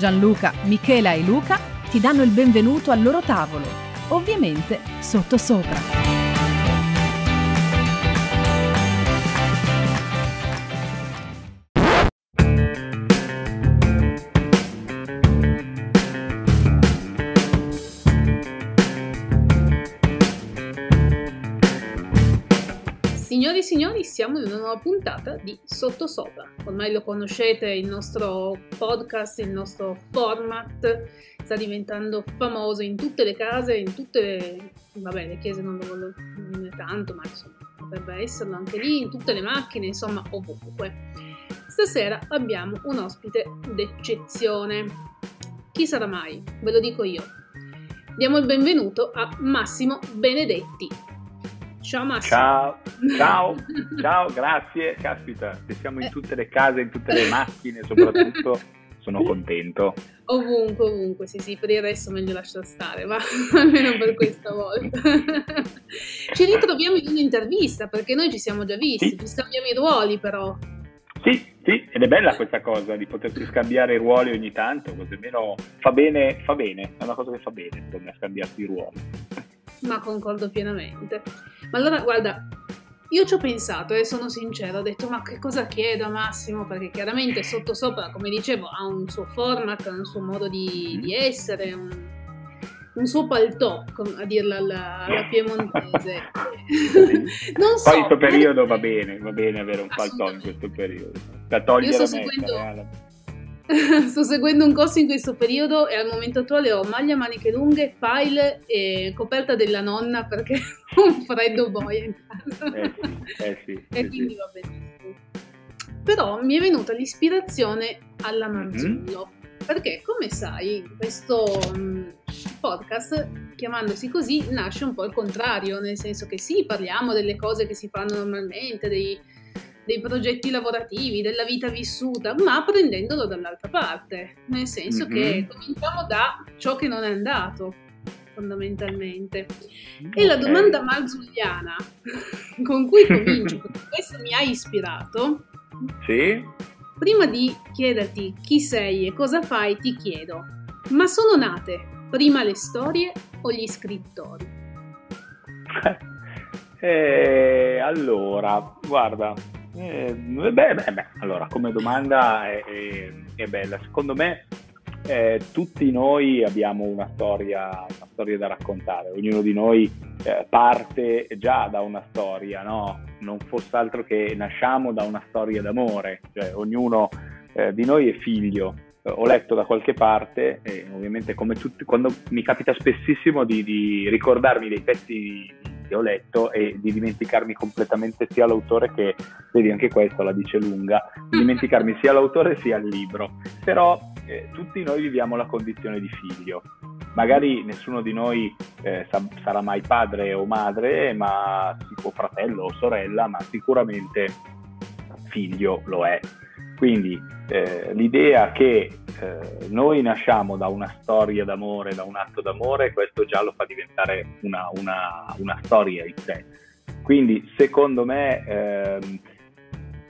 Gianluca, Michela e Luca ti danno il benvenuto al loro tavolo, ovviamente sottosopra. E signori, siamo in una nuova puntata di Sottosopra. Ormai lo conoscete, il nostro podcast, il nostro format sta diventando famoso in tutte le case, in tutte le... vabbè, le chiese non lo voglio tanto, ma insomma, potrebbe esserlo anche lì, in tutte le macchine, insomma, ovunque. Stasera abbiamo un ospite d'eccezione. Chi sarà mai? Ve lo dico io. Diamo il benvenuto a Massimo Benedetti. Ciao Massimo. Ciao, ciao, ciao, grazie. Caspita, se siamo in eh. tutte le case, in tutte le macchine, soprattutto, sono contento. Ovunque, ovunque, sì, sì, per il resto meglio lasciare stare, ma almeno per questa volta. ci ritroviamo in un'intervista, perché noi ci siamo già visti, sì. ci scambiamo i ruoli però. Sì, sì, ed è bella questa cosa di potersi scambiare i ruoli ogni tanto, così almeno fa bene, fa bene, è una cosa che fa bene, secondo me, scambiarsi i ruoli ma concordo pienamente. Ma allora, guarda, io ci ho pensato e sono sincero, ho detto ma che cosa chiedo a Massimo? Perché chiaramente sotto sopra, come dicevo, ha un suo format, un suo modo di, di essere, un, un, suo paltò, a dirla alla, alla piemontese. non so, Poi in questo periodo va bene, va bene avere un paltò in questo periodo. Da togliere io sto seguendo... Eh, Sto seguendo un corso in questo periodo e al momento attuale ho maglia maniche lunghe, pile e coperta della nonna perché ho un freddo boia in casa. Eh sì, eh sì, e eh quindi sì. va benissimo. Però mi è venuta l'ispirazione alla mhm. Marzullo. Mm-hmm. Perché, come sai, questo um, podcast, chiamandosi così, nasce un po' al contrario, nel senso che sì, parliamo delle cose che si fanno normalmente, dei, dei progetti lavorativi, della vita vissuta, ma prendendolo dall'altra parte, nel senso mm-hmm. che cominciamo da ciò che non è andato, fondamentalmente. Okay. E la domanda marzulliana con cui comincio, perché questo mi ha ispirato, sì? prima di chiederti chi sei e cosa fai, ti chiedo, ma sono nate prima le storie o gli scrittori? Eh, allora, guarda, eh, beh, beh, beh, allora, come domanda è, è, è bella. Secondo me eh, tutti noi abbiamo una storia, una storia, da raccontare, ognuno di noi eh, parte già da una storia, no? non fosse altro che nasciamo da una storia d'amore, cioè ognuno eh, di noi è figlio. Ho letto da qualche parte, ovviamente come tutti, quando mi capita spessissimo di, di ricordarmi dei pezzi che ho letto e di dimenticarmi completamente sia l'autore che, vedi anche questo la dice lunga, di dimenticarmi sia l'autore sia il libro. Però eh, tutti noi viviamo la condizione di figlio. Magari nessuno di noi eh, sa- sarà mai padre o madre, ma o fratello o sorella, ma sicuramente figlio lo è. Quindi eh, l'idea che eh, noi nasciamo da una storia d'amore, da un atto d'amore, questo già lo fa diventare una, una, una storia in sé. Quindi secondo me ehm,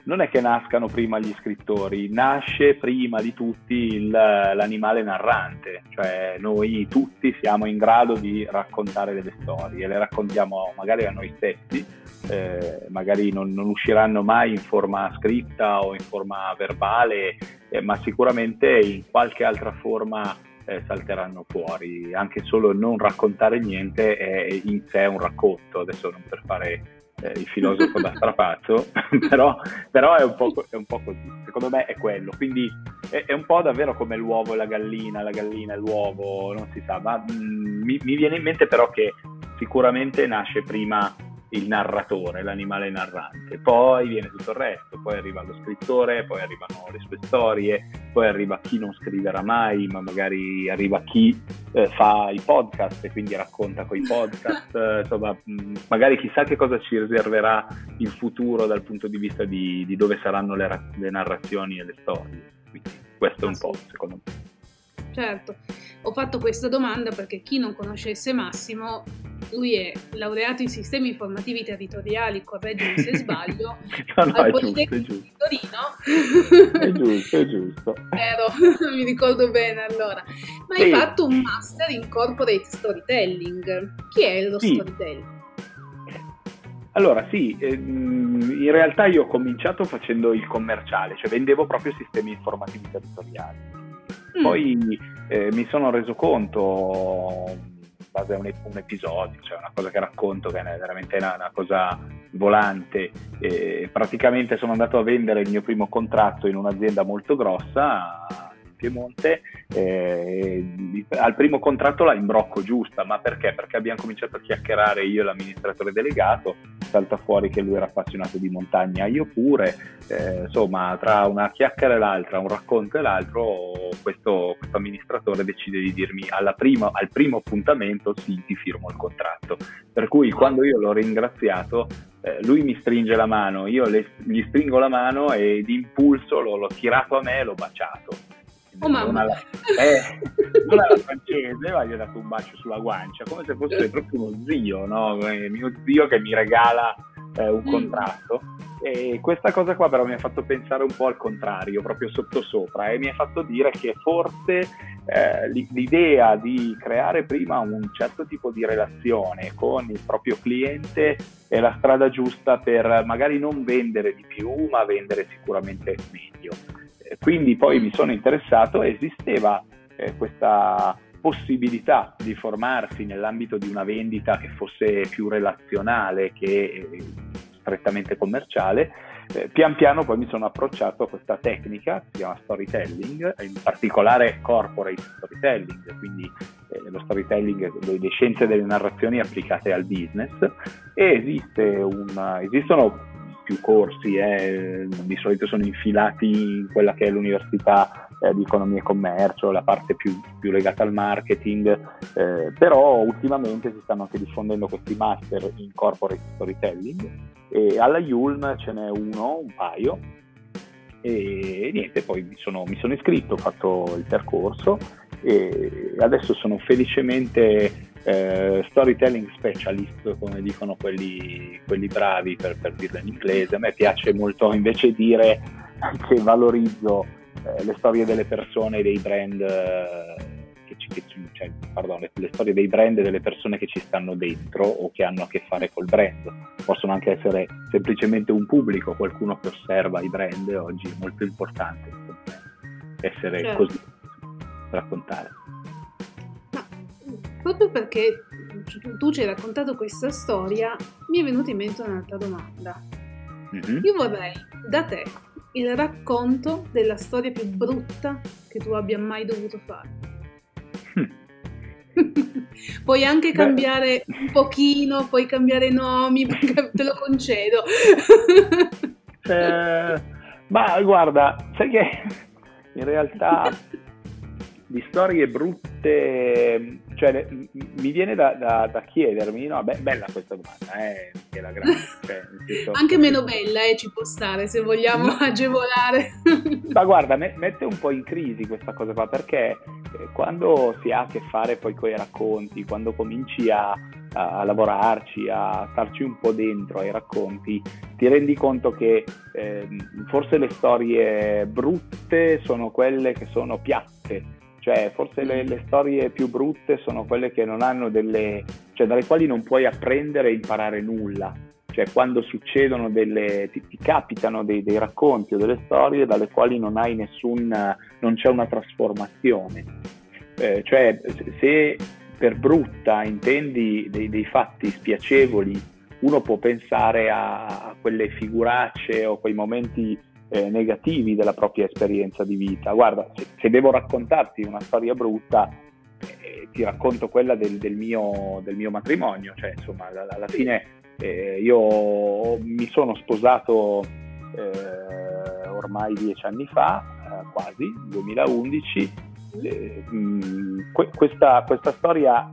non è che nascano prima gli scrittori, nasce prima di tutti il, l'animale narrante, cioè noi tutti siamo in grado di raccontare delle storie, le raccontiamo magari a noi stessi, eh, magari non, non, usciranno mai in forma scritta o in forma verbale, eh, ma sicuramente in qualche altra forma eh, salteranno fuori. Anche solo non raccontare niente è in sé un racconto, adesso non per fare eh, il filosofo da strapazzo, però, però è, un è, un po', così, secondo me è quello, quindi è, è, un po' davvero come l'uovo e la gallina, la gallina e l'uovo, non si sa, ma mh, mm, mi, mi, viene in mente però che sicuramente nasce prima il narratore, l'animale narrante, poi viene tutto il resto, poi arriva lo scrittore, poi arrivano le sue storie, poi arriva chi non scriverà mai, ma magari arriva chi eh, fa i podcast e quindi racconta coi podcast, eh, insomma, mh, magari chissà che cosa ci riserverà il futuro dal punto di vista di, di dove saranno le, ra- le, narrazioni e le storie. Quindi questo è un po' secondo me. Certo, ho fatto questa domanda perché chi non conoscesse Massimo lui è laureato in sistemi informativi territoriali, correggimi se sbaglio, no, no, al Politecnico di Torino. è giusto, è giusto. Vero, mi ricordo bene allora. Ma sì. hai fatto un master in corporate storytelling. Chi è lo sì. storytelling? Allora sì, ehm, in realtà io ho cominciato facendo il commerciale, cioè vendevo proprio sistemi informativi territoriali. Mm. Poi eh, mi sono reso conto base a un, un, episodio, cioè una cosa che racconto che è veramente una, una cosa volante. E praticamente sono andato a vendere il mio primo contratto in un'azienda molto grossa Piemonte, eh, al primo contratto la imbrocco giusta, ma perché? Perché abbiamo cominciato a chiacchierare io e l'amministratore delegato, salta fuori che lui era appassionato di montagna, io pure, eh, insomma tra una chiacchiera e l'altra, un racconto e l'altro, questo, questo amministratore decide di dirmi prima, al primo appuntamento sì, ti firmo il contratto. Per cui quando io l'ho ringraziato, eh, lui mi stringe la mano, io le, gli stringo la mano e d'impulso l'ho, l'ho tirato a me e l'ho baciato. Oh mamma! Alla, eh, non alla francese, ma gli ho dato un bacio sulla guancia, come se fosse proprio uno zio, no? Eh, mio zio che mi regala eh, un mm. contratto. E questa cosa qua però mi ha fatto pensare un po' al contrario, proprio sottosopra, e mi ha fatto dire che forse eh, l'idea di creare prima un certo tipo di relazione con il proprio cliente è la strada giusta per magari non vendere di più, ma vendere sicuramente meglio quindi poi mi sono interessato esisteva eh, questa possibilità di formarsi nell'ambito di una vendita che fosse più relazionale che eh, strettamente commerciale. Eh, pian piano poi mi sono approcciato a questa tecnica, si chiama storytelling, in particolare corporate storytelling, quindi eh, lo storytelling, le, le, scienze delle narrazioni applicate al business e esiste una, esistono più corsi, eh, di solito sono infilati in quella che è l'università eh, di economia e commercio, la parte più, più legata al marketing, eh, però ultimamente si stanno anche diffondendo questi master in corporate storytelling e alla Yulm ce n'è uno, un paio, e niente, poi mi sono, mi sono iscritto, ho fatto il percorso e adesso sono felicemente eh, storytelling specialist, come dicono quelli, quelli bravi per, per, dirlo in inglese. A me piace molto invece dire che valorizzo eh, le storie delle persone e dei brand. Eh, che ci, che ci, cioè, pardon, le, le, storie dei brand e delle persone che ci stanno dentro o che hanno a che fare col brand. Possono anche essere semplicemente un pubblico, qualcuno che osserva i brand oggi è molto importante essere certo. così, raccontare proprio perché tu ci hai raccontato questa storia, mi è venuta in mente un'altra domanda. Mm-hmm. Io vorrei da te il racconto della storia più brutta che tu abbia mai dovuto fare. Puoi anche cambiare Beh. un pochino, puoi cambiare nomi, te lo concedo. eh, ma guarda, sai che in realtà di storie brutte cioè, mi viene da, da, da chiedermi, no, beh, bella questa domanda, eh, grande, cioè, senso, Anche meno bella, eh, ci può stare, se vogliamo no. agevolare. Ma guarda, me, mette un po' in crisi questa cosa qua, perché eh, quando si ha a che fare poi con i racconti, quando cominci a, a, lavorarci, a starci un po' dentro ai racconti, ti rendi conto che eh, forse le storie brutte sono quelle che sono piatte, cioè, forse le, le, storie più brutte sono quelle che non hanno delle, cioè dalle quali non puoi apprendere e imparare nulla. Cioè, quando succedono delle, ti, ti capitano dei, dei, racconti o delle storie dalle quali non hai nessun, non c'è una trasformazione. Eh, cioè, se per brutta intendi dei, dei fatti spiacevoli, uno può pensare a, a quelle figuracce o quei momenti eh, negativi della propria esperienza di vita. Guarda, se, se devo raccontarti una storia brutta, eh, ti racconto quella del, del, mio, del, mio, matrimonio, cioè insomma alla, fine Eh, io mi sono sposato eh, ormai dieci anni fa, eh, quasi, 2011. Eh, mh, mm, que- questa, questa storia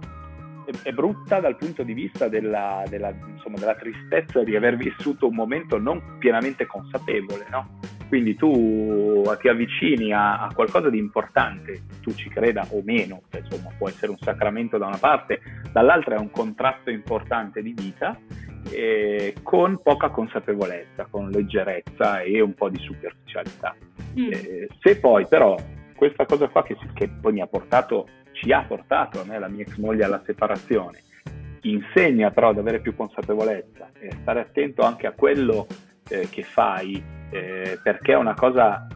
è brutta dal punto di vista della, della, insomma, della, tristezza di aver vissuto un momento non pienamente consapevole, no? Quindi tu ti avvicini a, a, qualcosa di importante, tu ci creda o meno, che insomma può essere un sacramento da una parte, dall'altra è un contratto importante di vita, eh, con poca consapevolezza, con leggerezza e un po' di superficialità. Mm. Eh, se poi però questa cosa qua che, che poi mi ha portato ci ha portato a me e la mia ex moglie alla separazione, insegna però ad avere più consapevolezza e stare attento anche a quello eh, che fai, eh, perché è una cosa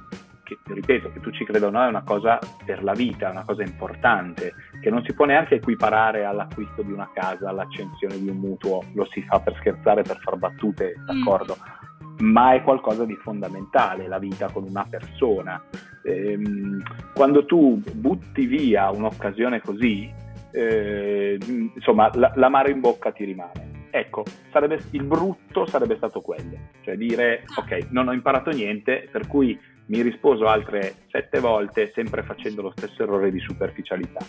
che, ripeto, che tu ci creda o no, è una cosa per la vita, è una cosa importante, che non si può neanche equiparare all'acquisto di una casa, all'accensione di un mutuo, lo si fa per scherzare, per far battute, mm. d'accordo? ma è qualcosa di fondamentale, la vita con una persona. Ehm, quando tu butti via un'occasione così, eh, insomma, la, l'amaro in bocca ti rimane. Ecco, sarebbe, il brutto sarebbe stato quello, cioè dire ok, non ho imparato niente, per cui mi risposo altre sette volte sempre facendo lo stesso errore di superficialità.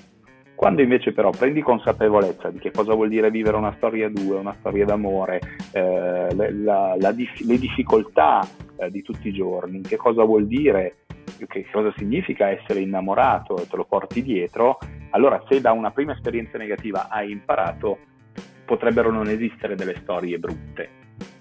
Quando invece però prendi consapevolezza di che cosa vuol dire vivere una storia due, una storia d'amore, eh, la, la, le difficoltà eh, di tutti i giorni, che cosa vuol dire, che cosa significa essere innamorato e te lo porti dietro, allora se da una prima esperienza negativa hai imparato, potrebbero non esistere delle storie brutte.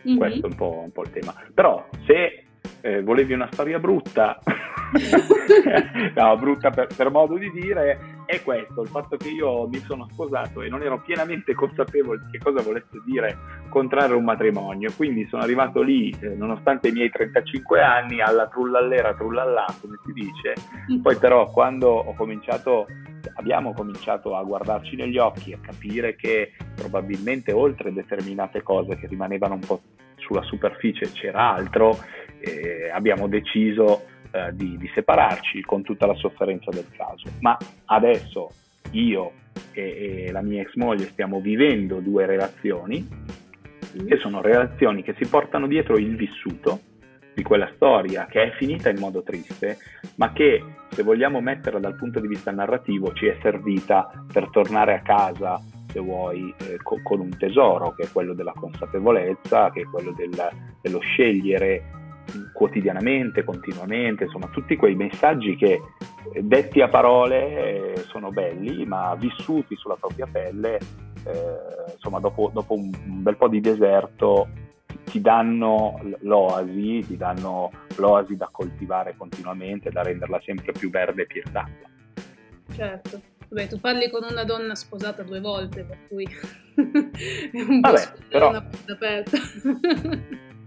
Mm-hmm. Questo è un po', un po', il tema. Però se eh, volevi una storia brutta, no, brutta per, per, modo di dire, è questo, il fatto che io mi sono sposato e non ero pienamente consapevole di che cosa volesse dire contrarre un matrimonio, quindi sono arrivato lì, eh, nonostante i miei 35 anni, alla trullallera, trullallà, come si dice, poi però quando ho cominciato, abbiamo cominciato a guardarci negli occhi, a capire che probabilmente oltre determinate cose che rimanevano un po' sulla superficie c'era altro, eh, abbiamo deciso eh, di, di, separarci con tutta la sofferenza del caso. Ma adesso io e, e la mia ex moglie stiamo vivendo due relazioni che sono relazioni che si portano dietro il vissuto di quella storia che è finita in modo triste, ma che se vogliamo metterla dal punto di vista narrativo ci è servita per tornare a casa, se vuoi, eh, co- con un tesoro, che è quello della consapevolezza, che è quello del, dello scegliere quotidianamente, continuamente, insomma tutti quei messaggi che detti a parole eh, sono belli, ma vissuti sulla propria pelle, eh, insomma dopo, dopo un, bel po' di deserto ti danno l'oasi, ti danno l'oasi da coltivare continuamente, da renderla sempre più verde e d'acqua. Certo. Vabbè, tu parli con una donna sposata due volte, per cui è un po' Vabbè, però, una porta aperta.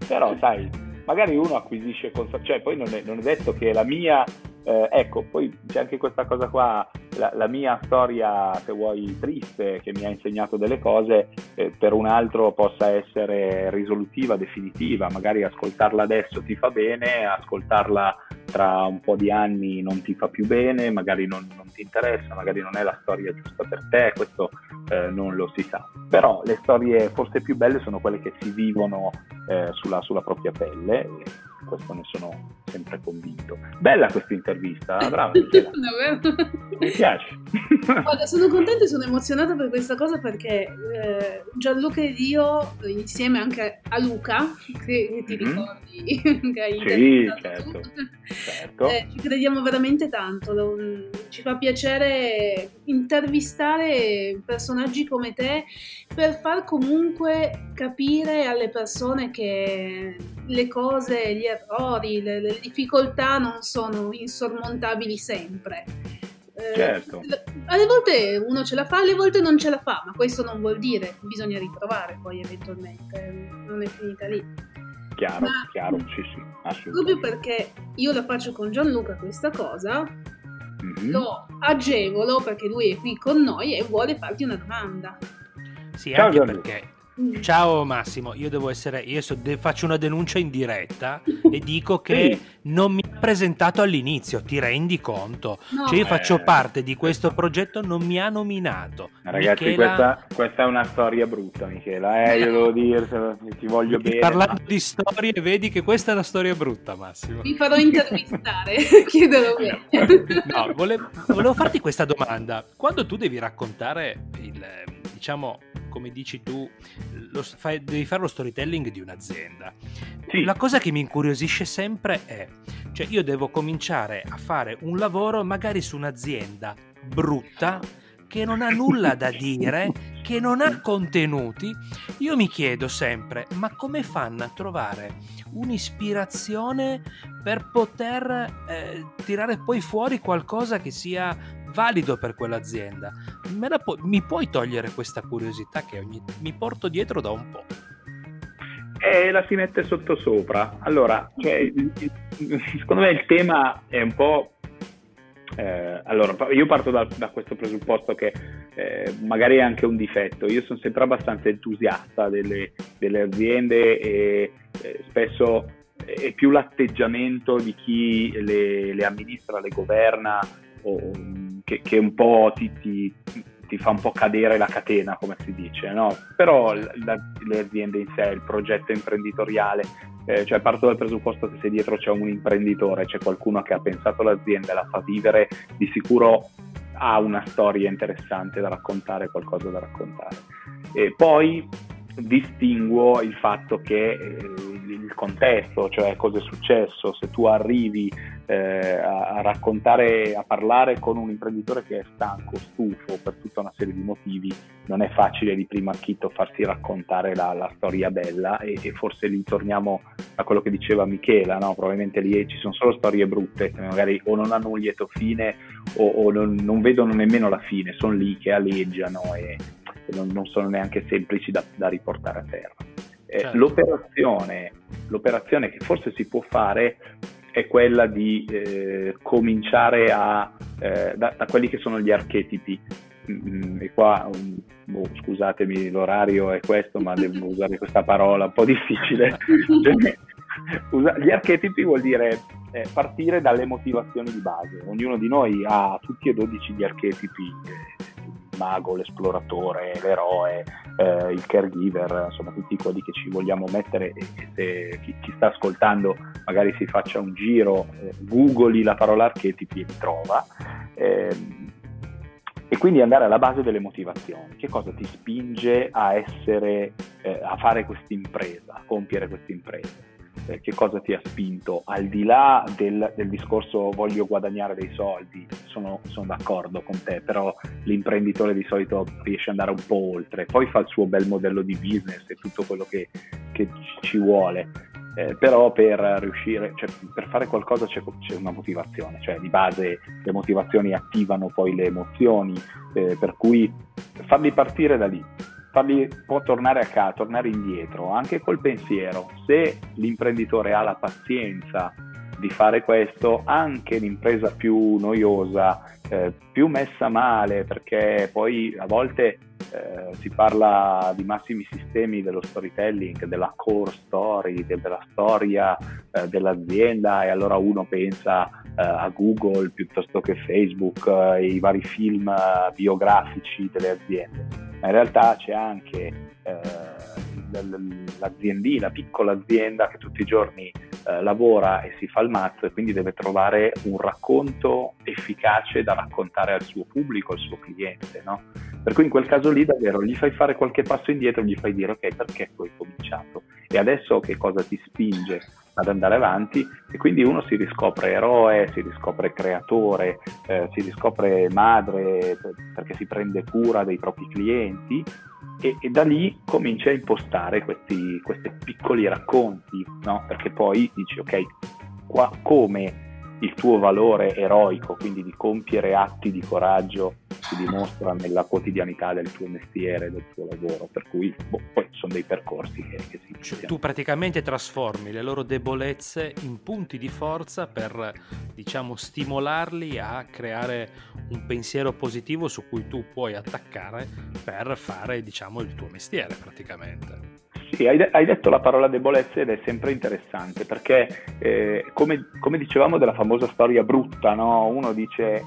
però, sai, magari uno acquisisce consapevolezza, cioè poi non è, non è, detto che la mia, eh, ecco, poi c'è anche questa cosa qua, la, la, mia storia, se vuoi, triste, che mi ha insegnato delle cose, eh, per un altro possa essere risolutiva, definitiva, magari ascoltarla adesso ti fa bene, ascoltarla tra un po' di anni non ti fa più bene, magari non, non ti interessa, magari non è la storia giusta per te, questo eh, non lo si sa. Però le storie forse più belle sono quelle che si vivono eh, sulla, sulla, propria pelle e questo ne sono sempre convinto. Bella questa intervista, eh? brava. Mi piace. Guarda, sono contenta e sono emozionata per questa cosa perché eh, Gianluca ed io, insieme anche a Luca, che, che ti mm-hmm. ricordi che hai Sì, certo. certo. Eh, ci crediamo veramente tanto, ci fa piacere intervistare personaggi come te per far comunque capire alle persone che le cose, gli errori, le, le difficoltà non sono insormontabili sempre. Eh, certo. alle volte uno ce la fa, alle volte non ce la fa, ma questo non vuol dire bisogna riprovare poi eventualmente, non è finita lì. Chiaro, ma, chiaro, sì, sì, assolutamente. Proprio perché io la faccio con Gianluca questa cosa, mm-hmm. lo agevolo perché lui è qui con noi e vuole farti una domanda. Sì, Ciao, anche perché Mm. Ciao Massimo, io devo essere, io so, de, faccio una denuncia in diretta e dico che non mi ha presentato all'inizio, ti rendi conto? No. Cioè io faccio eh. parte di questo progetto, non mi ha nominato. Ragazzi, Michela... questa, questa, è una storia brutta Michela, eh, io devo dire, ti voglio bene. Parlando ma... di storie, vedi che questa è una storia brutta Massimo. Mi farò intervistare, chiedelo bene. no, volevo, volevo farti questa domanda. Quando tu devi raccontare il, diciamo, come dici tu, lo, fai, devi fare lo storytelling di un'azienda. Sì. La cosa che mi incuriosisce sempre è, cioè io devo cominciare a fare un lavoro magari su un'azienda brutta, che non ha nulla da dire, che non ha contenuti, io mi chiedo sempre, ma come fanno a trovare un'ispirazione per poter eh, tirare poi fuori qualcosa che sia valido per quell'azienda? Pu- mi puoi togliere questa curiosità che ogni- mi porto dietro da un po'? E la si mette sotto sopra. Allora, cioè, secondo me il tema è un po' Eh, allora, io parto da, da questo presupposto che eh, magari è anche un difetto. Io sono sempre abbastanza entusiasta delle, delle aziende e eh, spesso è più l'atteggiamento di chi le, le amministra, le governa, o, che, che, un po' ti, ti, ti, fa un po' cadere la catena, come si dice. No? Però la, le aziende in sé, il progetto imprenditoriale, eh, cioè parto dal presupposto che se dietro c'è un imprenditore, c'è qualcuno che ha pensato l'azienda e la fa vivere, di sicuro ha una storia interessante da raccontare, qualcosa da raccontare. E poi distinguo il fatto che eh, il contesto, cioè cosa è successo, se tu arrivi eh, a, a, raccontare, a parlare con un imprenditore che è stanco, stufo per tutta una serie di motivi, non è facile di primo acchito farsi raccontare la, la storia bella e, e, forse lì torniamo a quello che diceva Michela, no? probabilmente lì ci sono solo storie brutte che magari o non hanno un lieto fine o, o non, non, vedono nemmeno la fine, sono lì che aleggiano e, e non, non, sono neanche semplici da, da riportare a terra. Eh, certo. l'operazione, l'operazione che forse si può fare è quella di eh, cominciare a, eh, da, da, quelli che sono gli archetipi. Mm, e qua, um, oh, scusatemi, l'orario è questo, ma devo usare questa parola un po' difficile. Gli archetipi vuol dire eh, partire dalle motivazioni di base. Ognuno di noi ha tutti e 12 gli archetipi eh, mago, l'esploratore, l'eroe, eh, il caregiver, insomma tutti quelli che ci vogliamo mettere e se chi ci sta ascoltando magari si faccia un giro, eh, googli la parola archetipi e li trova. Eh, e quindi andare alla base delle motivazioni. Che cosa ti spinge a essere, eh, a fare questa impresa, a compiere questa impresa? Eh, che cosa ti ha spinto, al di là del, del discorso voglio guadagnare dei soldi, sono, sono, d'accordo con te, però l'imprenditore di solito riesce ad andare un po' oltre, poi fa il suo bel modello di business e tutto quello che, che ci vuole. Eh, però per riuscire, cioè, per fare qualcosa c'è, c'è, una motivazione, cioè di base le motivazioni attivano poi le emozioni, eh, per cui farli partire da lì farli può tornare a casa, tornare indietro, anche col pensiero. Se l'imprenditore ha la pazienza di fare questo, anche l'impresa più noiosa, eh, più messa male, perché poi a volte eh, si parla di massimi sistemi dello storytelling, della core story, della storia eh, dell'azienda e allora uno pensa eh, a Google piuttosto che Facebook eh, i vari film eh, biografici delle aziende in realtà c'è anche eh, l'aziendina, piccola azienda che tutti i giorni eh, lavora e si fa il mazzo e quindi deve trovare un racconto efficace da raccontare al suo pubblico, al suo cliente. No? Per cui in quel caso lì davvero gli fai fare qualche passo indietro, gli fai dire ok perché tu hai cominciato e adesso che cosa ti spinge ad andare avanti e quindi uno si riscopre eroe, si riscopre creatore, eh, si riscopre madre perché si prende cura dei propri clienti e, e da lì comincia a impostare questi, questi piccoli racconti, no? perché poi dici ok, qua come il tuo valore eroico, quindi di compiere atti di coraggio si dimostra nella quotidianità del tuo mestiere, del tuo lavoro, per cui boh, poi sono dei percorsi che, che si cioè, Tu praticamente trasformi le loro debolezze in punti di forza per, diciamo, stimolarli a creare un pensiero positivo su cui tu puoi attaccare per fare, diciamo, il tuo mestiere praticamente. Sì, hai, hai, detto la parola debolezza ed è sempre interessante perché eh, come, come, dicevamo della famosa storia brutta, no? uno dice eh,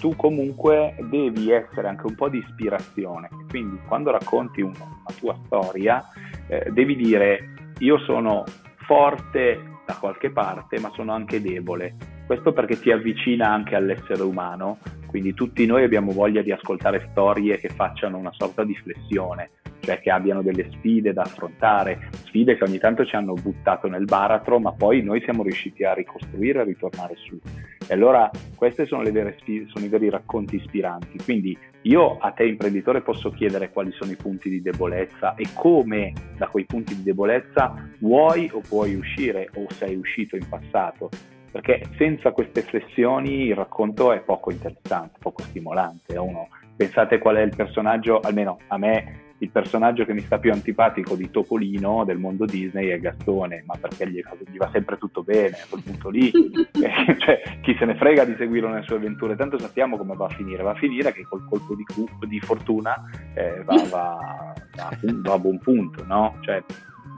tu comunque devi essere anche un po' di ispirazione, quindi quando racconti una, una tua storia eh, devi dire io sono forte da qualche parte ma sono anche debole, questo perché ti avvicina anche all'essere umano, quindi tutti noi abbiamo voglia di ascoltare storie che facciano una sorta di flessione cioè che abbiano delle sfide da affrontare, sfide che ogni tanto ci hanno buttato nel baratro, ma poi noi siamo riusciti a ricostruire e ritornare su. E allora questi sono, sono i veri racconti ispiranti. Quindi io a te imprenditore posso chiedere quali sono i punti di debolezza e come da quei punti di debolezza vuoi o puoi uscire o sei uscito in passato perché senza queste flessioni il racconto è poco interessante, poco stimolante. Uno, pensate qual è il personaggio, almeno a me il personaggio che mi sta più antipatico di Topolino del mondo Disney è Gastone, ma perché gli, gli va sempre tutto bene, a quel punto lì, eh, cioè, chi se ne frega di seguirlo nelle sue avventure, tanto sappiamo come va a finire, va a finire che col colpo di, di fortuna eh, va, va, va, va, a buon punto, no? Cioè,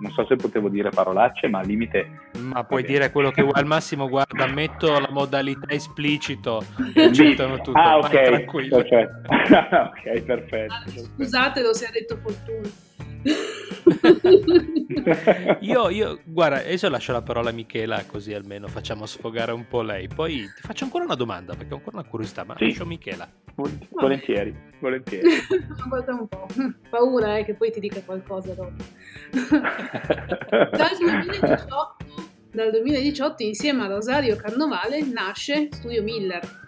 non so se potevo dire parolacce, ma al limite... Ma puoi dire quello che vuoi, al massimo guarda, metto la modalità esplicito accettano tutto. Ah, ok, tranquillo. Perfetto. ok, perfetto. Scusatelo se ha detto fortuna. io, io, guarda, adesso lascio la parola a Michela così almeno facciamo sfogare un po' lei. Poi ti faccio ancora una domanda perché ho ancora una curiosità, ma sì. lascio Michela. Volentieri, volentieri. Guarda un po', paura eh, che poi ti dica qualcosa dopo. dal, 2018, dal 2018 insieme a Rosario Carnovale nasce Studio Miller.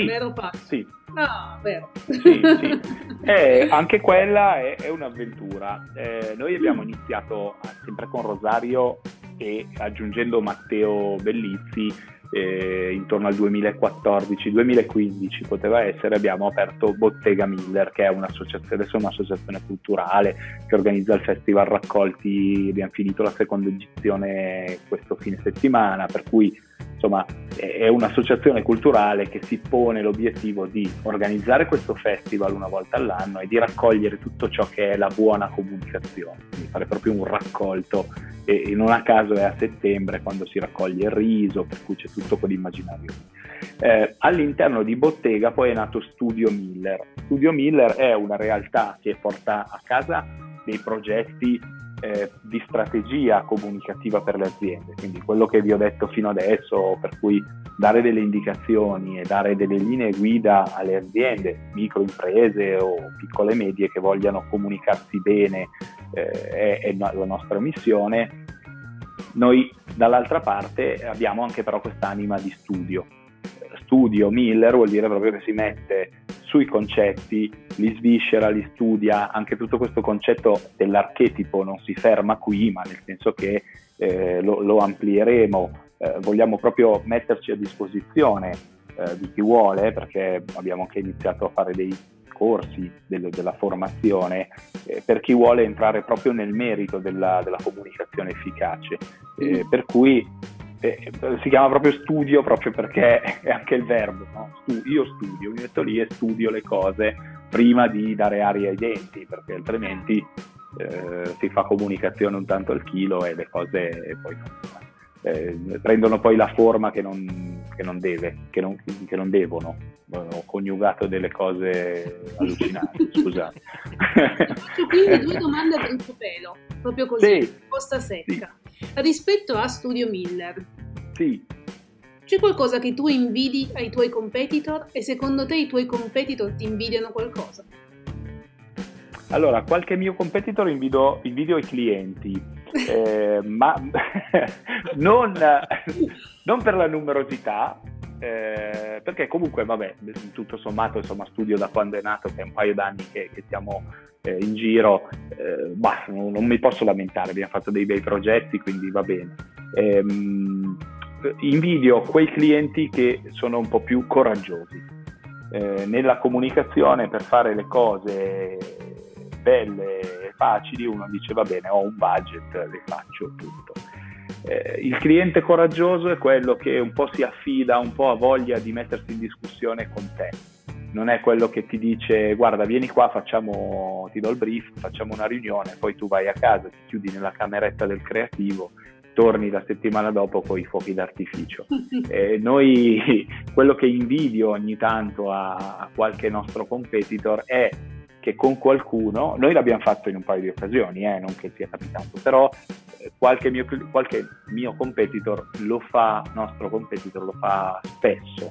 Sì, Vero Sì, Ah, vero. Sì, sì. Eh, anche quella è, è un'avventura. Eh, noi abbiamo iniziato sempre con Rosario e aggiungendo Matteo Bellizzi eh, intorno al 2014-2015 poteva essere, abbiamo aperto Bottega Miller, che è un'associazione, adesso è un'associazione culturale che organizza il Festival Raccolti, abbiamo finito la seconda edizione questo fine settimana, per cui insomma è un'associazione culturale che si pone l'obiettivo di organizzare questo festival una volta all'anno e di raccogliere tutto ciò che è la buona comunicazione, quindi fare proprio un raccolto e non a caso è a settembre quando si raccoglie il riso, per cui c'è tutto quell'immaginario. Eh, all'interno di Bottega poi è nato Studio Miller. Studio Miller è una realtà che porta a casa dei progetti eh, di strategia comunicativa per le aziende, quindi quello che vi ho detto fino adesso, per cui dare delle indicazioni e dare delle linee guida alle aziende, microimprese o piccole e medie che vogliano comunicarsi bene eh, è, è la nostra missione. Noi dall'altra parte abbiamo anche però quest'anima di studio. Studio Miller vuol dire proprio che si mette sui concetti, li sviscera, li studia, anche tutto questo concetto dell'archetipo non si ferma qui, ma nel senso che eh, lo, lo, amplieremo, eh, vogliamo proprio metterci a disposizione eh, di chi vuole, perché abbiamo anche iniziato a fare dei corsi del, della formazione, eh, per chi vuole entrare proprio nel merito della, della comunicazione efficace, eh, mm. per cui eh, si chiama proprio studio proprio perché è anche il verbo, no? io studio, mi metto lì e studio le cose prima di dare aria ai denti, perché altrimenti eh, si fa comunicazione un tanto al chilo e le cose poi eh, prendono poi la forma che non, che non deve, che non, che non, devono. Ho coniugato delle cose allucinanti, scusate. Faccio quindi due domande tuo pelo, proprio così, sì. posta secca. Sì. Rispetto a Studio Miller, sì. c'è qualcosa che tu invidi ai tuoi competitor e secondo te i tuoi competitor ti invidiano qualcosa? Allora, qualche mio competitor invidio, invidio i clienti, eh, ma non, non, per la numerosità, eh, perché comunque, vabbè, tutto sommato, insomma, studio da quando è nato, che è un paio d'anni che, che siamo eh, in giro, eh, bah, non, non, mi posso lamentare, abbiamo fatto dei bei progetti, quindi va bene. Invidio quei clienti che sono un po' più coraggiosi. Eh, nella comunicazione per fare le cose belle e facili uno dice va bene ho un budget, le faccio tutto. Eh, il cliente coraggioso è quello che un po' si affida, un po' ha voglia di mettersi in discussione con te. Non è quello che ti dice guarda vieni qua, facciamo, ti do il brief, facciamo una riunione, poi tu vai a casa, ti chiudi nella cameretta del creativo torni la settimana dopo con i fuochi d'artificio. Eh, noi, quello che invidio ogni tanto a, a, qualche nostro competitor è che con qualcuno, noi l'abbiamo fatto in un paio di occasioni, eh, non che sia capitato, però eh, qualche mio, qualche mio competitor lo fa, nostro competitor lo fa spesso,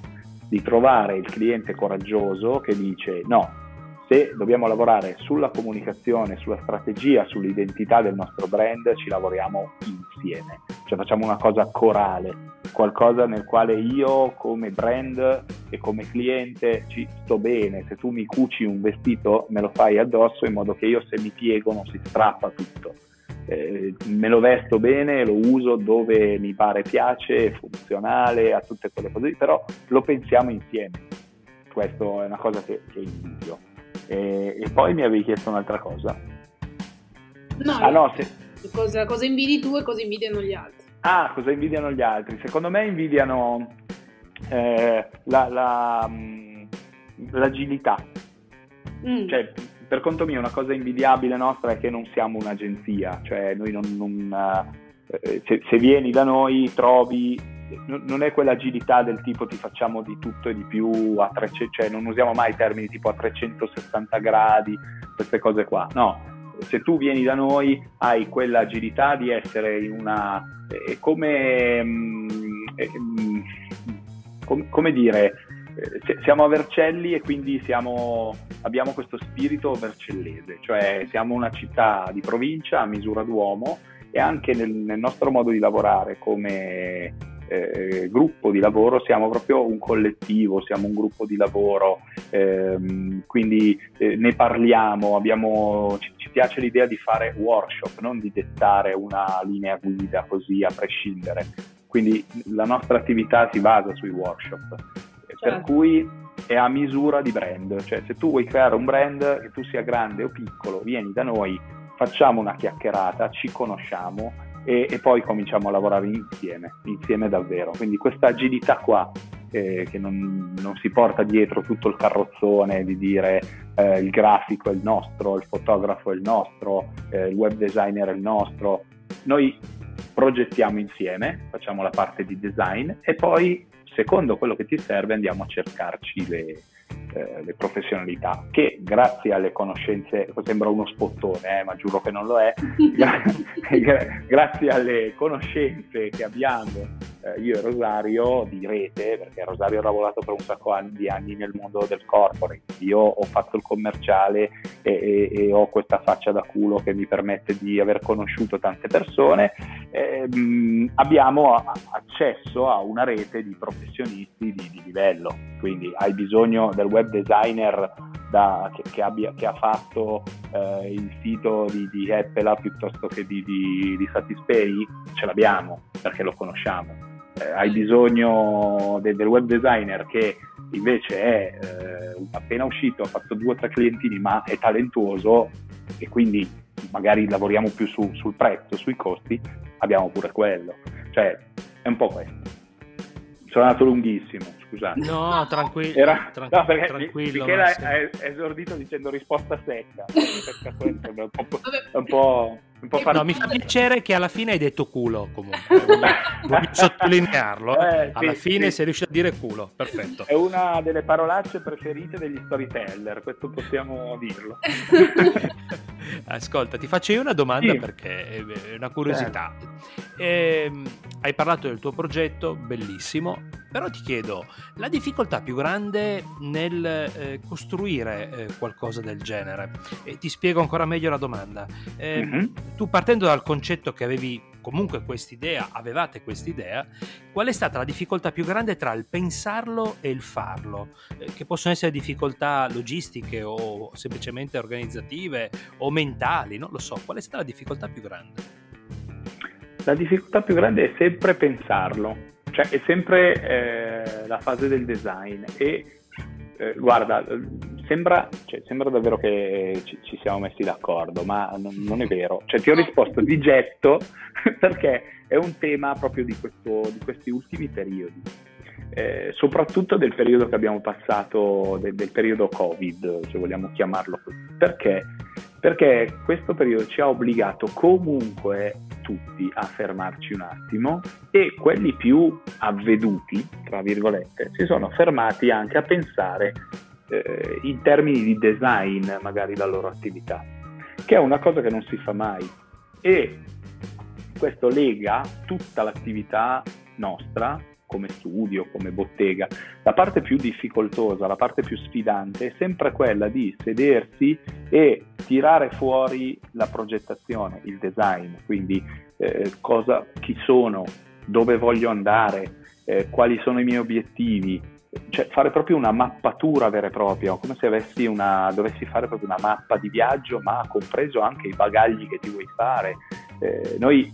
di trovare il cliente coraggioso che dice no, se dobbiamo lavorare sulla comunicazione, sulla strategia, sull'identità del nostro brand, ci lavoriamo insieme, cioè facciamo una cosa corale, qualcosa nel quale io come brand e come cliente ci sto bene, se tu mi cuci un vestito me lo fai addosso in modo che io se mi piego non si strappa tutto. Eh, me lo vesto bene, lo uso dove mi pare piace, funzionale, a tutte quelle cose, però lo pensiamo insieme. Questo è una cosa che, che invidio. E, e poi mi avevi chiesto un'altra cosa. No, ah, no se... cosa, cosa invidi tu e cosa invidiano gli altri? Ah, cosa invidiano gli altri? Secondo me invidiano eh, la, la, mm, l'agilità. Mm. Cioè, per conto mio, una cosa invidiabile nostra è che non siamo un'agenzia, cioè noi non, non eh, se, se, vieni da noi trovi non è quell'agilità del tipo ti facciamo di tutto e di più a 300, cioè non usiamo mai termini tipo a 360 gradi, queste cose qua. No, se tu vieni da noi hai quell'agilità di essere in una... È come, mm, è, mm, com, come dire, eh, siamo a Vercelli e quindi siamo, abbiamo questo spirito vercellese, cioè siamo una città di provincia a misura d'uomo e anche nel, nel nostro modo di lavorare come eh, gruppo di lavoro, siamo proprio un collettivo, siamo un gruppo di lavoro, ehm, quindi eh, ne parliamo, abbiamo, ci, ci, piace l'idea di fare workshop, non di dettare una linea guida così a prescindere. Quindi la nostra attività si basa sui workshop, certo. per cui è a misura di brand, cioè se tu vuoi creare un brand, che tu sia grande o piccolo, vieni da noi, facciamo una chiacchierata, ci conosciamo e, e, poi cominciamo a lavorare insieme, insieme davvero. Quindi questa agilità qua, eh, che non, non, si porta dietro tutto il carrozzone di dire eh, il grafico è il nostro, il fotografo è il nostro, eh, il web designer è il nostro. Noi progettiamo insieme, facciamo la parte di design e poi, secondo quello che ti serve, andiamo a cercarci le, eh, le professionalità che grazie alle conoscenze, sembra uno spottone, eh, ma giuro che non lo è, grazie alle conoscenze che abbiamo eh, io e Rosario di rete, perché Rosario ha lavorato per un sacco di anni nel mondo del corporate, io ho fatto il commerciale e, e, e ho questa faccia da culo che mi permette di aver conosciuto tante persone, ehm, abbiamo accesso a una rete di professionisti di, di livello, quindi hai bisogno del web designer da, che, che, abbia, che, ha fatto eh, il sito di, di Apple piuttosto che di, di, di Satispay, ce l'abbiamo perché lo conosciamo eh, hai bisogno de- del web designer che invece è eh, appena uscito, ha fatto due o tre clientini, ma è talentuoso e quindi magari lavoriamo più su, sul prezzo, sui costi, abbiamo pure quello. Cioè, è un po' questo. Sono andato lunghissimo, scusate. No, tranquillo. Era, tran- no, perché tranquillo. Michele è esordito dicendo risposta secca. è un po', un po', po no, mi fa piacere che alla fine hai detto culo comunque. Voglio sottolinearlo. Eh, alla sì, fine sì. sei riuscito a dire culo. Perfetto. È una delle parolacce preferite degli storyteller, questo possiamo dirlo. Ascolta, ti faccio io una domanda sì. perché è una curiosità. Eh, hai parlato del tuo progetto, bellissimo, però ti chiedo, la difficoltà più grande nel eh, costruire eh, qualcosa del genere? E ti spiego ancora meglio la domanda. Mm-hmm. Tu partendo dal concetto che avevi comunque quest'idea, avevate quest'idea, qual è stata la difficoltà più grande tra il pensarlo e il farlo? Eh, che possono essere difficoltà logistiche o semplicemente organizzative o mentali, non lo so. Qual è stata la difficoltà più grande? La difficoltà più grande è sempre pensarlo, cioè è sempre eh, la fase del design e eh, guarda, sembra, cioè, sembra, davvero che ci, ci, siamo messi d'accordo, ma non, non, è vero. Cioè, ti ho risposto di getto perché è un tema proprio di, questo, di questi ultimi periodi. Eh, soprattutto del periodo che abbiamo passato, del, del, periodo Covid, se vogliamo chiamarlo così. Perché? Perché questo periodo ci ha obbligato comunque tutti a fermarci un attimo e quelli più avveduti, tra virgolette, si sono fermati anche a pensare eh, in termini di design magari la loro attività, che è una cosa che non si fa mai. E questo lega tutta l'attività nostra come studio, come bottega. La parte più difficoltosa, la parte più sfidante è sempre quella di sedersi e tirare fuori la progettazione, il design, quindi eh, cosa, chi sono, dove voglio andare, eh, quali sono i miei obiettivi, cioè fare proprio una mappatura vera e propria, come se una, dovessi fare proprio una mappa di viaggio, ma compreso anche i bagagli che ti vuoi fare. Eh, noi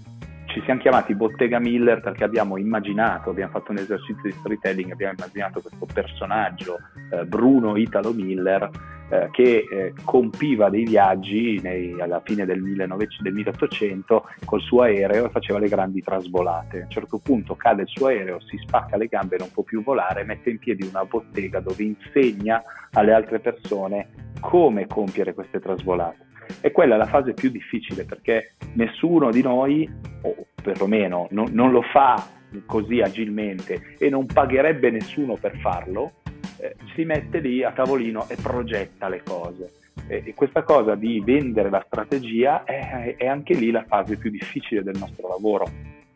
ci siamo chiamati Bottega Miller perché abbiamo immaginato, abbiamo fatto un esercizio di storytelling, abbiamo immaginato questo personaggio, eh, Bruno Italo Miller, eh, che eh, compiva dei viaggi nei, alla fine del, 1900, del 1800 col suo aereo e faceva le grandi trasvolate. A un certo punto cade il suo aereo, si spacca le gambe, non può più volare, mette in piedi una bottega dove insegna alle altre persone come compiere queste trasvolate. E quella è la fase più difficile perché nessuno di noi, o perlomeno non, non lo fa così agilmente e non pagherebbe nessuno per farlo, eh, si mette lì a tavolino e progetta le cose. E, e questa cosa di vendere la strategia è, è, anche lì la fase più difficile del nostro lavoro.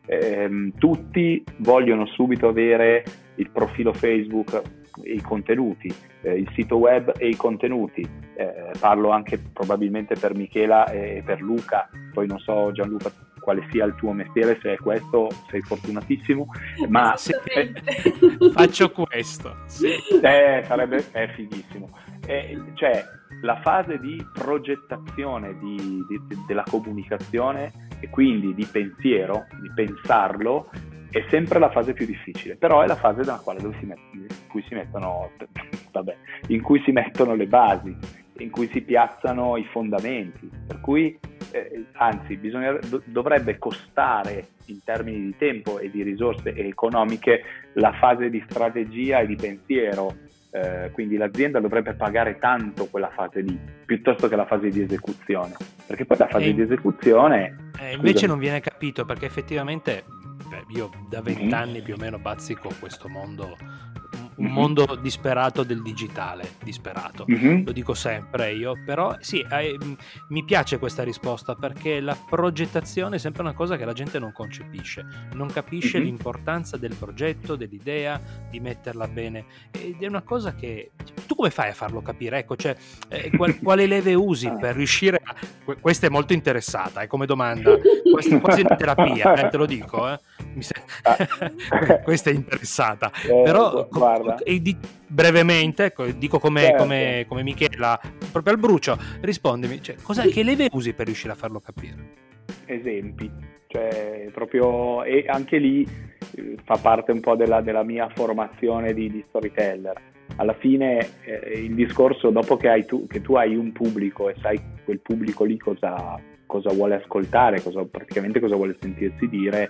Eh, tutti vogliono subito avere il profilo Facebook e i contenuti, eh, il sito web e i contenuti. Eh, parlo anche probabilmente per Michela e per Luca, poi non so Gianluca quale sia il tuo mestiere, se è questo sei fortunatissimo, ma se, faccio questo. Sì. Eh, sarebbe è fighissimo. Eh, cioè, la fase di progettazione di, di, della comunicazione e quindi di pensiero, di pensarlo, è sempre la fase più difficile, però è la fase nella quale si met- in, cui si mettono, vabbè, in cui si mettono le basi, in cui si piazzano i fondamenti, per cui eh, anzi do- dovrebbe costare in termini di tempo e di risorse economiche la fase di strategia e di pensiero, eh, quindi l'azienda dovrebbe pagare tanto quella fase lì, piuttosto che la fase di esecuzione, perché poi la fase e, di esecuzione... Eh, invece non viene capito perché effettivamente beh, io da vent'anni più o meno bazzico questo mondo un mondo disperato del digitale, disperato, mm-hmm. lo dico sempre io, però sì, eh, mi piace questa risposta perché la progettazione è sempre una cosa che la gente non concepisce, non capisce mm-hmm. l'importanza del progetto, dell'idea, di metterla bene ed è una cosa che tu come fai a farlo capire? Ecco, cioè, eh, qual, quale leve usi per riuscire a... Questa è molto interessata, è come domanda, questa è quasi una terapia, eh, te lo dico, eh. Se... questa è interessata, eh, però... Guarda e di, brevemente, ecco, dico come, certo. come, come, Michela, proprio al brucio, rispondimi, cioè, che leve usi per riuscire a farlo capire? Esempi, cioè proprio, e anche lì eh, fa parte un po' della, della mia formazione di, di storyteller. Alla fine eh, il discorso, dopo che, tu, che, tu, hai un pubblico e sai quel pubblico lì cosa, cosa vuole ascoltare, cosa, praticamente cosa vuole sentirsi dire,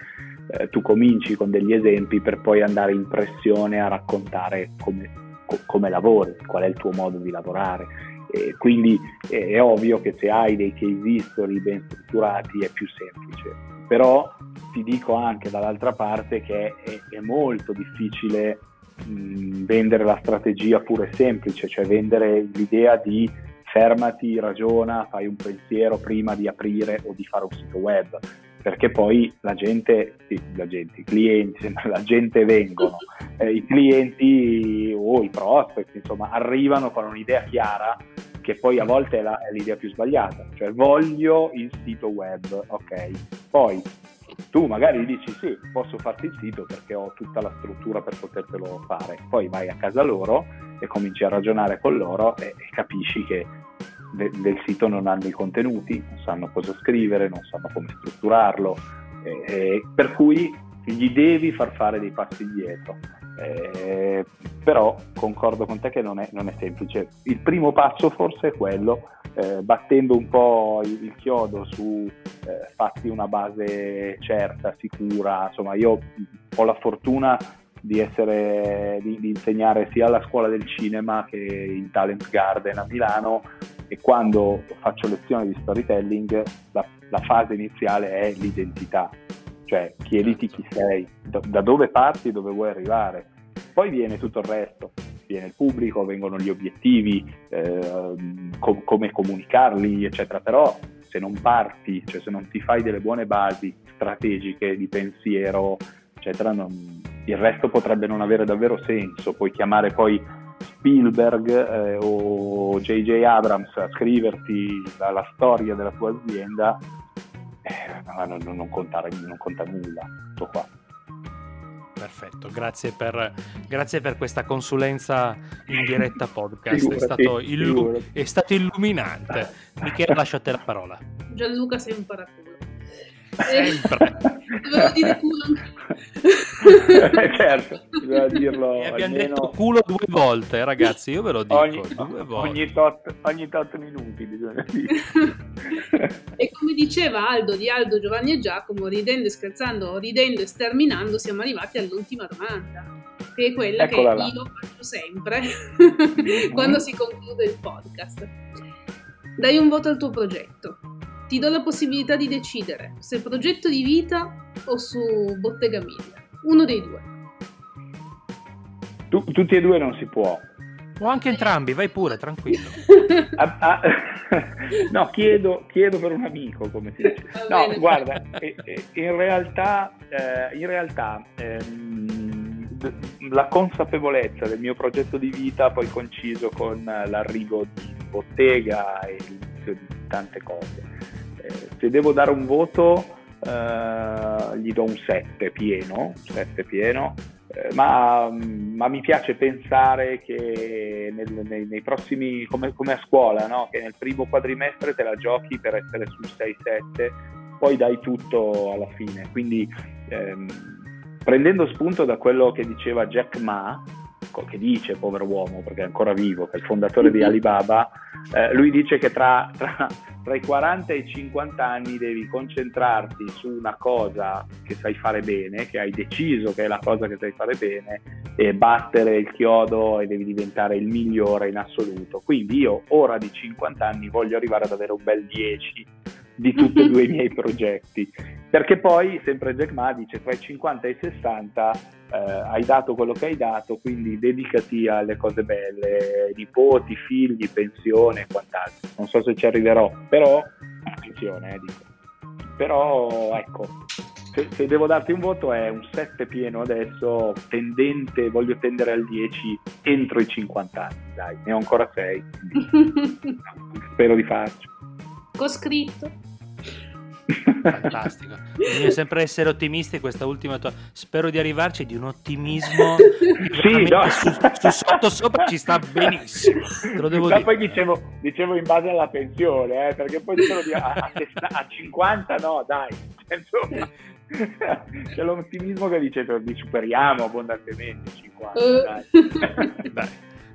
eh, tu cominci con degli esempi per poi andare in pressione a raccontare come, co- come lavori, qual è il tuo modo di lavorare. E quindi è, è ovvio che se hai dei case history ben strutturati è più semplice, però ti dico anche dall'altra parte che è, è molto difficile vendere la strategia pure semplice, cioè vendere l'idea di fermati, ragiona, fai un pensiero prima di aprire o di fare un sito web perché poi la gente, sì, la gente, i clienti, la gente vengono, eh, i clienti o i prospect, insomma, arrivano con un'idea chiara che poi a volte è, la, è l'idea più sbagliata, cioè voglio il sito web, ok, poi tu magari dici sì, posso farti il sito perché ho tutta la struttura per potertelo fare, poi vai a casa loro e cominci a ragionare con loro e, e capisci che de- del sito non hanno i contenuti, non sanno cosa scrivere, non sanno come strutturarlo, eh, per cui gli devi far fare dei passi indietro. Eh, però concordo con te che non è, non è, semplice. Il primo passo forse è quello, eh, battendo un po' il, il chiodo su eh, fatti una base certa, sicura. Insomma, io ho la fortuna di, essere, di, di insegnare sia alla scuola del cinema che in Talent Garden a Milano e quando faccio lezioni di storytelling la, la fase iniziale è l'identità cioè chiediti chi sei, da dove parti e dove vuoi arrivare. Poi viene tutto il resto, viene il pubblico, vengono gli obiettivi, eh, com- come comunicarli, eccetera. Però se non parti, cioè se non ti fai delle buone basi strategiche di pensiero, eccetera, non, il resto potrebbe non avere davvero senso. Puoi chiamare poi Spielberg eh, o J.J. Abrams a scriverti la, la storia della tua azienda eh, non, non, conta, non conta nulla, tutto qua. Perfetto, grazie per, grazie per, questa consulenza in diretta podcast, figurati, è, stato illu- è, stato illuminante. Michele, lascio a te la parola. Gianluca sei un paraculo. Sempre. Dovevo dire culo eh, certo, doveva dirlo. E abbiamo almeno... detto culo due volte, ragazzi, io ve lo dico. Ogni, due volte. ogni, tot, ogni tot minuti bisogna dire. e come diceva Aldo di Aldo, Giovanni e Giacomo, ridendo e scherzando, ridendo e sterminando, siamo arrivati all'ultima domanda che è quella Eccola che là. io faccio sempre quando si conclude il podcast. Dai un voto al tuo progetto ti do la possibilità di decidere se progetto di vita o su Bottega Miglia. Uno dei due. Tu, tutti e due non si può. O anche entrambi, vai pure, tranquillo. ah, ah, no, chiedo, chiedo, per un amico, come si dice. No, guarda, in realtà, eh, in realtà ehm, la consapevolezza del mio progetto di vita poi coinciso con l'arrivo di bottega e l'inizio di tante cose se devo dare un voto eh, gli do un 7 pieno, 7 pieno eh, ma, ma, mi piace pensare che nel, nei, nei, prossimi, come, come a scuola, no? che nel primo quadrimestre te la giochi per essere sul 6-7, poi dai tutto alla fine. Quindi ehm, prendendo spunto da quello che diceva Jack Ma, che dice povero uomo perché è ancora vivo, che è il fondatore di Alibaba, eh, lui dice che tra, tra, tra, i 40 e i 50 anni devi concentrarti su una cosa che sai fare bene, che hai deciso che è la cosa che sai fare bene, e battere il chiodo e devi diventare il migliore in assoluto. Quindi io ora di 50 anni voglio arrivare ad avere un bel 10 di tutti e due i miei progetti. Perché poi, sempre Jack Ma dice, tra i 50 e i 60 eh, hai dato quello che hai dato, quindi dedicati alle cose belle, nipoti, figli, pensione e quant'altro. Non so se ci arriverò, però, attenzione, eh, dico. Però, ecco, se, se, devo darti un voto è un 7 pieno adesso, tendente, voglio tendere al 10 entro i 50 anni, dai, ne ho ancora 6, spero di farci. Ho scritto. Fantastico. Bisogna sempre essere ottimisti. Questa ultima tua. Spero di arrivarci di un ottimismo. sì, no. su, su, sotto sopra ci sta benissimo. Te lo devo dire. poi dicevo, dicevo in base alla pensione, eh, perché poi dicevo a, a, a 50 no, dai. Insomma, c'è l'ottimismo che dice li superiamo abbondantemente 50. Uh. Dai. dai.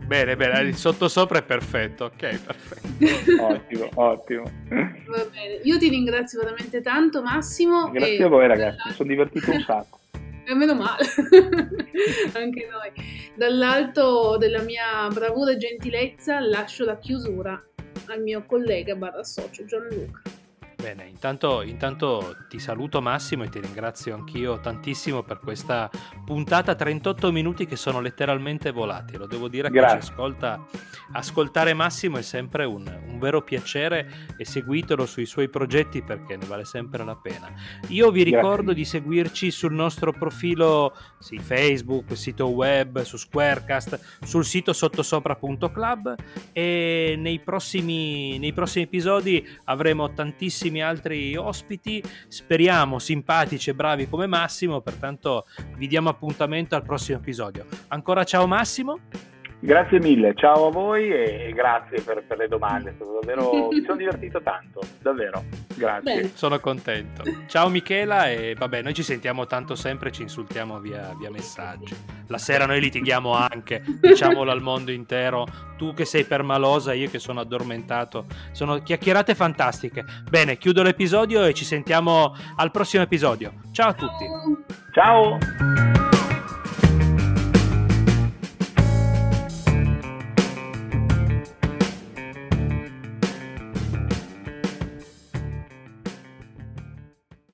Bene, bene, il sottosopra è perfetto. Ok, perfetto. ottimo, ottimo. Va bene, io ti ringrazio veramente tanto, Massimo. Grazie a voi, ragazzi, mi sono divertito un sacco. E meno male, anche noi. Dall'alto della mia bravura e gentilezza lascio la chiusura al mio collega barra socio Gianluca. Bene, intanto, intanto, ti saluto Massimo e ti ringrazio anch'io tantissimo per questa puntata 38 minuti che sono letteralmente volati. Lo devo dire Grazie. che ci ascolta, ascoltare Massimo è sempre un, un, vero piacere e seguitelo sui suoi progetti perché ne vale sempre la pena. Io vi ricordo Grazie. di seguirci sul nostro profilo sì, Facebook, sito web, su Squarecast, sul sito sottosopra.club e nei prossimi, nei prossimi episodi avremo tantissimi tantissimi altri ospiti, speriamo simpatici e bravi come Massimo, pertanto vi diamo appuntamento al prossimo episodio. Ancora ciao Massimo. Grazie mille, ciao a voi e grazie per, per le domande, davvero, mi sono divertito tanto, davvero, grazie. Bene. Sono contento. Ciao Michela e vabbè, noi ci sentiamo tanto sempre, ci insultiamo via, via messaggi. La sera noi litighiamo anche, diciamolo al mondo intero, tu che sei permalosa, io che sono addormentato, sono chiacchierate fantastiche. Bene, chiudo l'episodio e ci sentiamo al prossimo episodio. Ciao a tutti. Ciao.